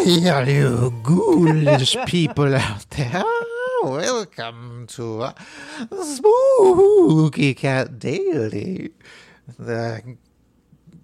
All you ghoulish people out there. Welcome to Spooky Cat Daily, the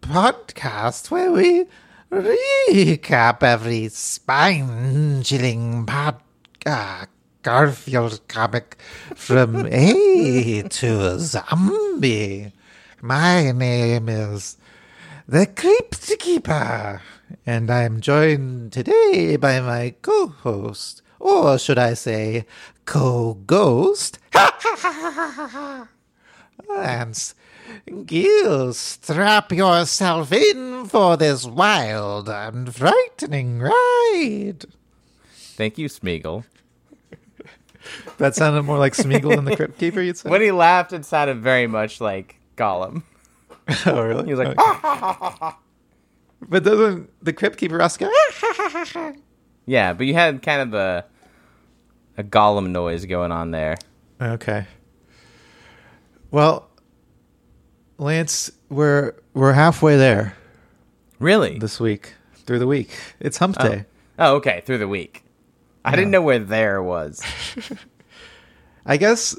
podcast where we recap every spine chilling pod, uh, Garfield comic from A to Zombie. My name is the Crypt Keeper, and I'm joined today by my co host, or should I say, co ghost, Lance Gill. Strap yourself in for this wild and frightening ride. Thank you, Smeagol. That sounded more like Smeagol than the Crypt Keeper, you'd say? When he laughed, it sounded very much like Gollum. oh, really? He was like, Okay. Ah, But doesn't the Crypt Keeper also go, yeah, but you had kind of a a Gollum noise going on there. Okay. Well, Lance, we're we're halfway there Really? this week. Through the week, it's Hump oh. Day. Oh, okay. Through the week, I didn't know where there was. I guess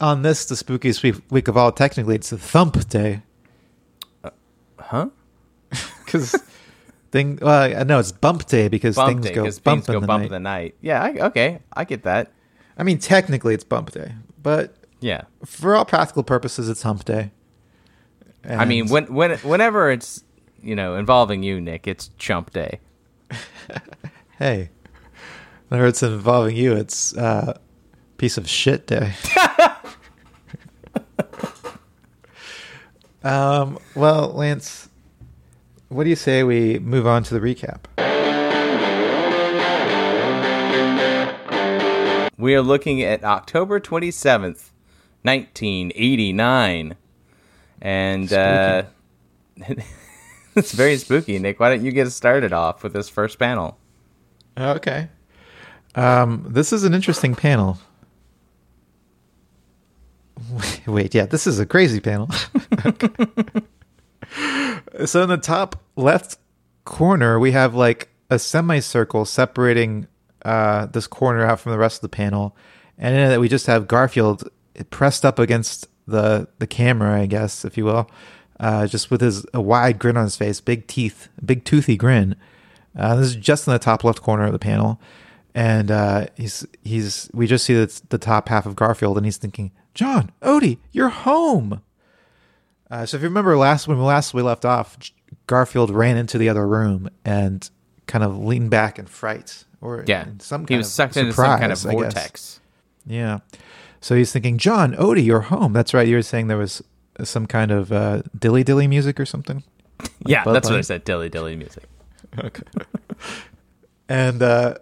on this, the spookiest week, week of all, technically, it's a Thump Day uh, Huh? Because thing. Well, no, it's Bump Day because Bump things day go bump things in go the bump night. in the night. Yeah. I, okay, I get that. I mean, technically, it's Bump Day, but Yeah. for all practical purposes, it's Hump Day. I mean, when when whenever it's you know involving you, Nick, it's Chump Day. Hey, whenever it's involving you, it's uh, piece of shit day. um. Well, Lance, what do you say we move on to the recap? We are looking at October 27th, 1989. And uh, it's very spooky, Nick. Why don't you get us started off with this first panel? Okay. Um. This is an interesting panel. Wait, yeah, this is a crazy panel. Okay. So in the top left corner, we have like a semicircle separating uh, this corner out from the rest of the panel, and in it we just have Garfield pressed up against the the camera, I guess, if you will, uh, just with his a wide grin on his face, big teeth, big toothy grin. Uh, this is just in the top left corner of the panel, and uh, he's he's we just see the, the top half of Garfield, and he's thinking, "Jon, Odie, you're home." Uh, so if you remember last when last we left off, Garfield ran into the other room and kind of leaned back in fright, or Yeah. in some kind he was of sucked into some kind of surprise, I guess. vortex. Yeah. So he's thinking, Jon, Odie, you're home. That's right. You were saying there was some kind of uh, dilly dilly music or something. Yeah, Bud that's what I said. Dilly dilly music. Okay. and uh,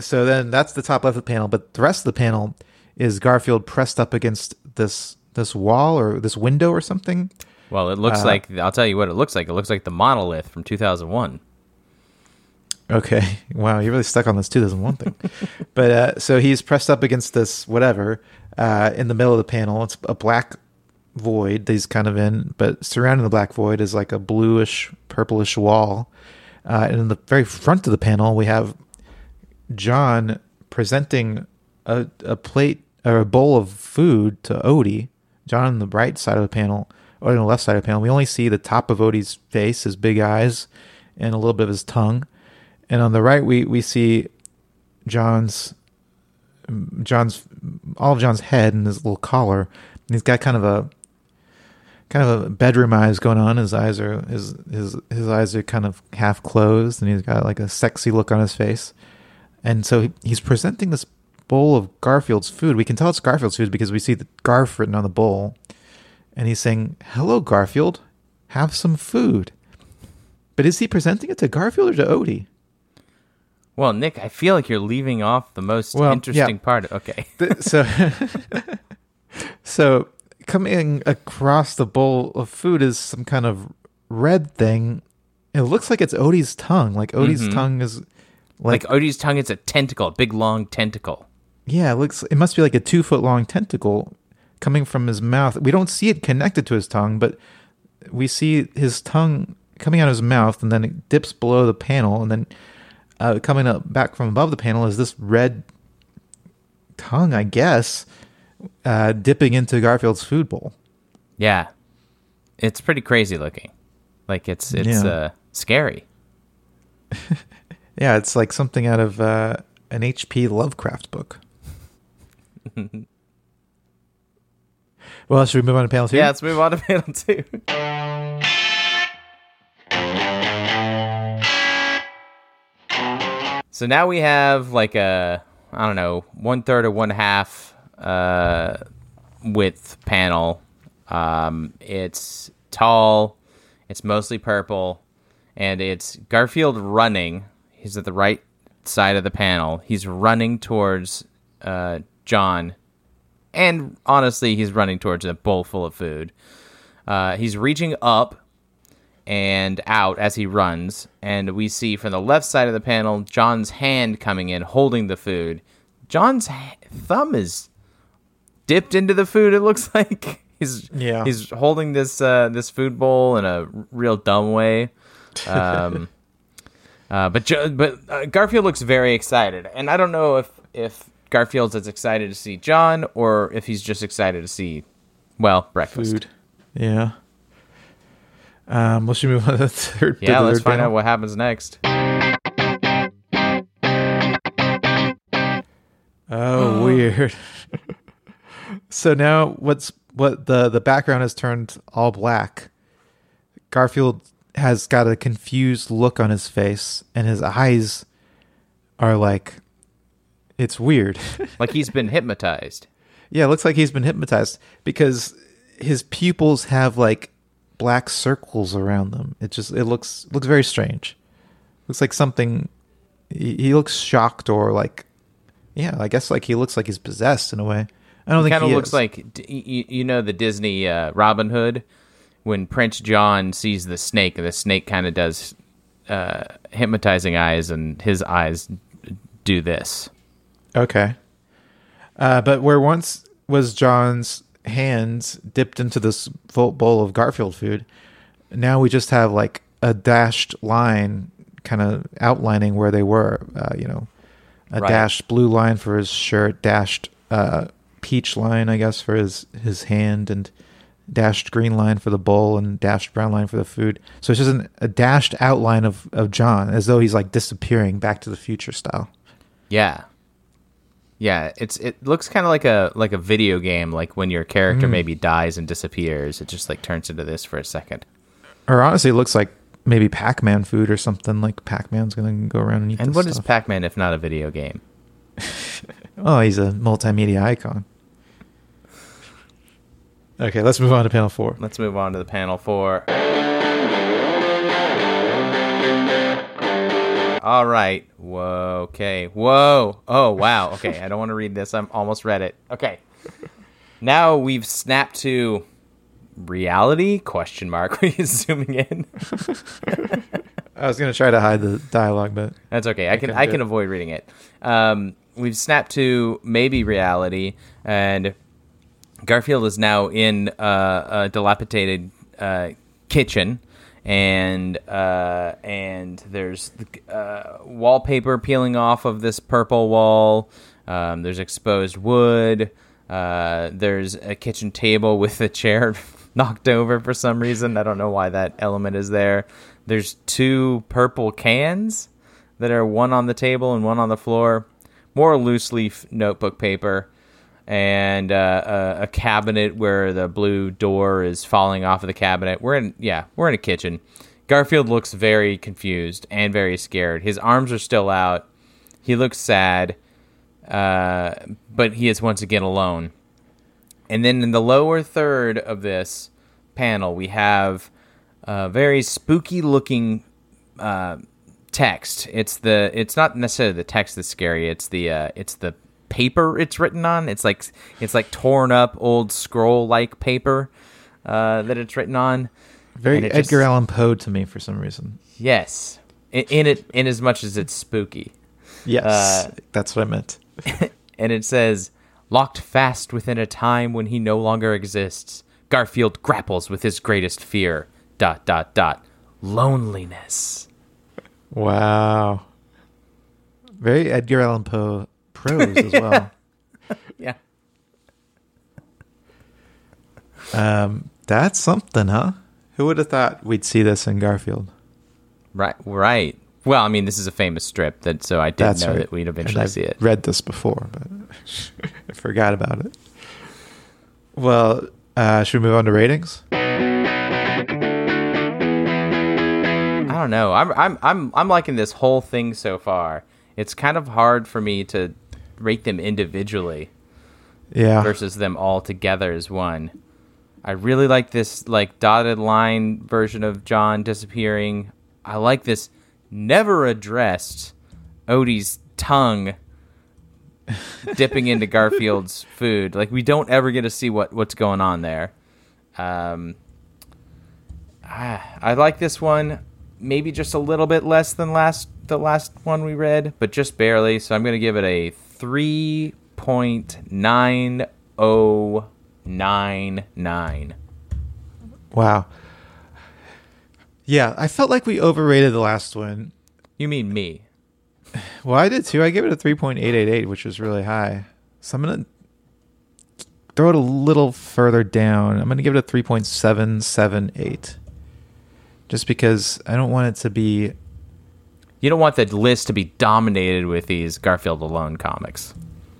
so then that's the top left of the panel, but the rest of the panel is Garfield pressed up against this this wall or this window or something. Well, it looks Uh, like I'll tell you what it looks like. It looks like the monolith from 2001. Okay. Wow, you're really stuck on this 2001 thing. but uh, so he's pressed up against this whatever uh, in the middle of the panel. It's a black void that he's kind of in, but surrounding the black void is like a bluish, purplish wall. Uh, and in the very front of the panel, we have Jon presenting a, a plate or a bowl of food to Odie. Jon on the right side of the panel, or on the left side of the panel, we only see the top of Odie's face, his big eyes, and a little bit of his tongue. And on the right, we, we see Jon's Jon's all of Jon's head and his little collar. And he's got kind of a kind of a bedroom eyes going on. His eyes are his his his eyes are kind of half closed, and he's got like a sexy look on his face. And so he, he's presenting this bowl of Garfield's food. We can tell it's Garfield's food because we see the Garf written on the bowl, and he's saying, "Hello, Garfield, have some food." But is he presenting it to Garfield or to Odie? Well, Nick, I feel like you're leaving off the most Well, interesting yeah. part. Okay. So so coming across the bowl of food is some kind of red thing. It looks like it's Odie's tongue. Like Odie's mm-hmm. tongue is like, Like Odie's tongue is a tentacle, a big long tentacle. Yeah, it looks it must be like a two foot long tentacle coming from his mouth. We don't see it connected to his tongue, but we see his tongue coming out of his mouth, and then it dips below the panel, and then uh, coming up back from above the panel is this red tongue, I guess, uh, dipping into Garfield's food bowl. Yeah, it's pretty crazy looking. Like it's it's Yeah. uh, scary. Yeah, it's like something out of uh, an H.P. Lovecraft book. well, should we move on to panel two? Yeah, let's move on to panel two. so now we have like a I don't know one third or one half uh, width panel. Um, it's tall, it's mostly purple, and it's Garfield running. He's at the right side of the panel. He's running towards uh, Jon and honestly, he's running towards a bowl full of food. Uh, he's reaching up and out as he runs, and we see from the left side of the panel Jon's hand coming in, holding the food. Jon's h- thumb is dipped into the food. It looks like he's Yeah. he's holding this uh, this food bowl in a real dumb way. Um, uh, but jo- but uh, Garfield looks very excited, and I don't know if if Garfield's as excited to see Jon or if he's just excited to see, well, breakfast. food. Yeah. Um, let's move on to the third. Yeah, the let's third find panel. out what happens next. Oh, weird. so now what's what the the background has turned all black. Garfield has got a confused look on his face and his eyes are like it's weird. Like he's been hypnotized. yeah, it looks like he's been hypnotized because his pupils have like black circles around them. It just it looks looks very strange. Looks like something he, he looks shocked or like yeah, I guess like he looks like he's possessed in a way. I don't think Kind of he looks is. like you, you know the Disney uh, Robin Hood when Prince John sees the snake, and the snake kind of does uh, hypnotizing eyes, and his eyes do this. Okay. Uh, but where once was Jon's hands dipped into this full bowl of Garfield food, now we just have like a dashed line kind of outlining where they were. Uh, you know, a Right. dashed blue line for his shirt, dashed uh, peach line, I guess, for his, his hand, and dashed green line for the bowl, and dashed brown line for the food. So it's just an, a dashed outline of, of Jon as though he's like disappearing back to the future style. Yeah. Yeah, it's it looks kind of like a like a video game like when your character hmm. maybe dies and disappears, it just like turns into this for a second. Or honestly, it looks like maybe Pac-Man food or something. Like Pac-Man's gonna go around and eat. And this what is stuff. Pac-Man if not a video game? Oh, he's a multimedia icon. Okay, let's move on to panel four. Let's move on to the panel four. All right. Whoa. Okay. Whoa. Oh, wow. Okay. I don't want to read this. I'm almost read it. Okay. Now we've snapped to reality? Question mark. Are you zooming in? I was gonna try to hide the dialogue, but That's okay. I can can I can avoid reading it. Um, we've snapped to maybe reality, and Garfield is now in uh, a dilapidated uh, kitchen, and uh, and there's uh, wallpaper peeling off of this purple wall. Um, there's exposed wood. Uh, there's a kitchen table with a chair knocked over for some reason. I don't know why that element is there. There's two purple cans that are one on the table and one on the floor. More loose leaf notebook paper and uh, a, a cabinet where the blue door is falling off of the cabinet. We're in, yeah, we're in a kitchen. Garfield looks very confused and very scared. His arms are still out. He looks sad, uh, but he is once again alone. And then in the lower third of this panel, we have a very spooky looking uh, text. It's the it's not necessarily the text that's scary. It's the uh, it's the paper it's written on. It's like it's like torn up old scroll like paper uh, that it's written on. very Edgar just- Allan Poe to me for some reason. Yes, in, in it in as much as it's spooky. Yes, Uh, that's what I meant. and it says, "Locked fast within a time when he no longer exists, Garfield grapples with his greatest fear." Dot dot dot. Loneliness. Wow. Very Edgar Allan Poe prose as well. Yeah. Um, that's something, huh? Who would have thought we'd see this in Garfield? Right. Right. Well, I mean, this is a famous strip that, so I did That's know right. that we'd eventually see it. Read this before, but I forgot about it. Well, uh, should we move on to ratings? I don't know. I'm I'm I'm I'm liking this whole thing so far. It's kind of hard for me to rate them individually Yeah. versus them all together as one. I really like this like dotted line version of Jon disappearing. I like this never addressed Odie's tongue dipping into Garfield's food. Like we don't ever get to see what what's going on there. Um, ah, I like this one. Maybe just a little bit less than last the last one we read, but just barely. So I'm going to give it a three point nine oh nine nine. Wow. Yeah, I felt like we overrated the last one. You mean me? Well, I did too. I gave it a 3.888, which was really high. So I'm going to throw it a little further down. I'm going to give it a 3.778. Just because I don't want it to be. You don't want the list to be dominated with these Garfield alone comics.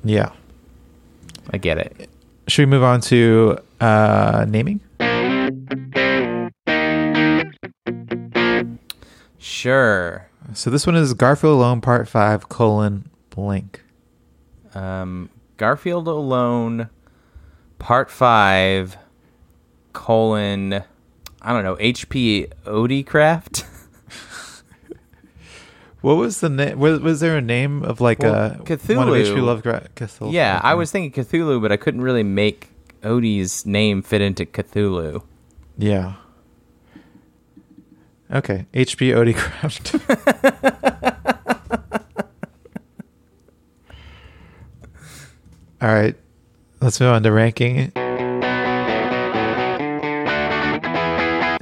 Yeah. I get it. Should we move on to uh, naming? Sure. So this one is Garfield Alone Part 5 colon blank. Um, Garfield alone, part five, colon, I don't know, HP Odie What was the name? Was, was there a name of like Well, uh, a one of Cthulhu. H.P. Lovecraft? Cthulhu. Yeah, I was thinking Cthulhu, but I couldn't really make Odie's name fit into Cthulhu. Yeah. Okay, H.P. Odecraft. All right, let's move on to ranking.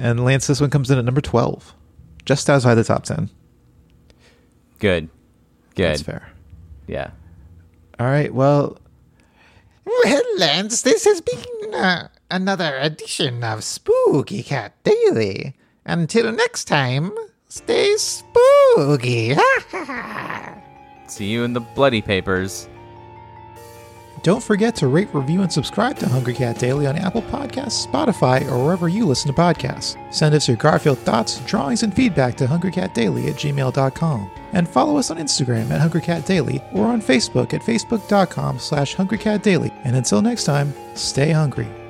And Lance, this one comes in at number twelve, just outside the top ten. Good. Good. That's fair. Yeah. All right, well, Well, Lance, this has been uh, another edition of Spooky Cat Daily. Until next time, stay spooky. See you in the bloody papers. Don't forget to rate, review, and subscribe to Hungry Cat Daily on Apple Podcasts, Spotify, or wherever you listen to podcasts. Send us your Garfield thoughts, drawings, and feedback to hungrycatdaily at gmail.com. And follow us on Instagram at Hungry Cat Daily or on Facebook at facebook.com slash hungrycatdaily. And until next time, stay hungry.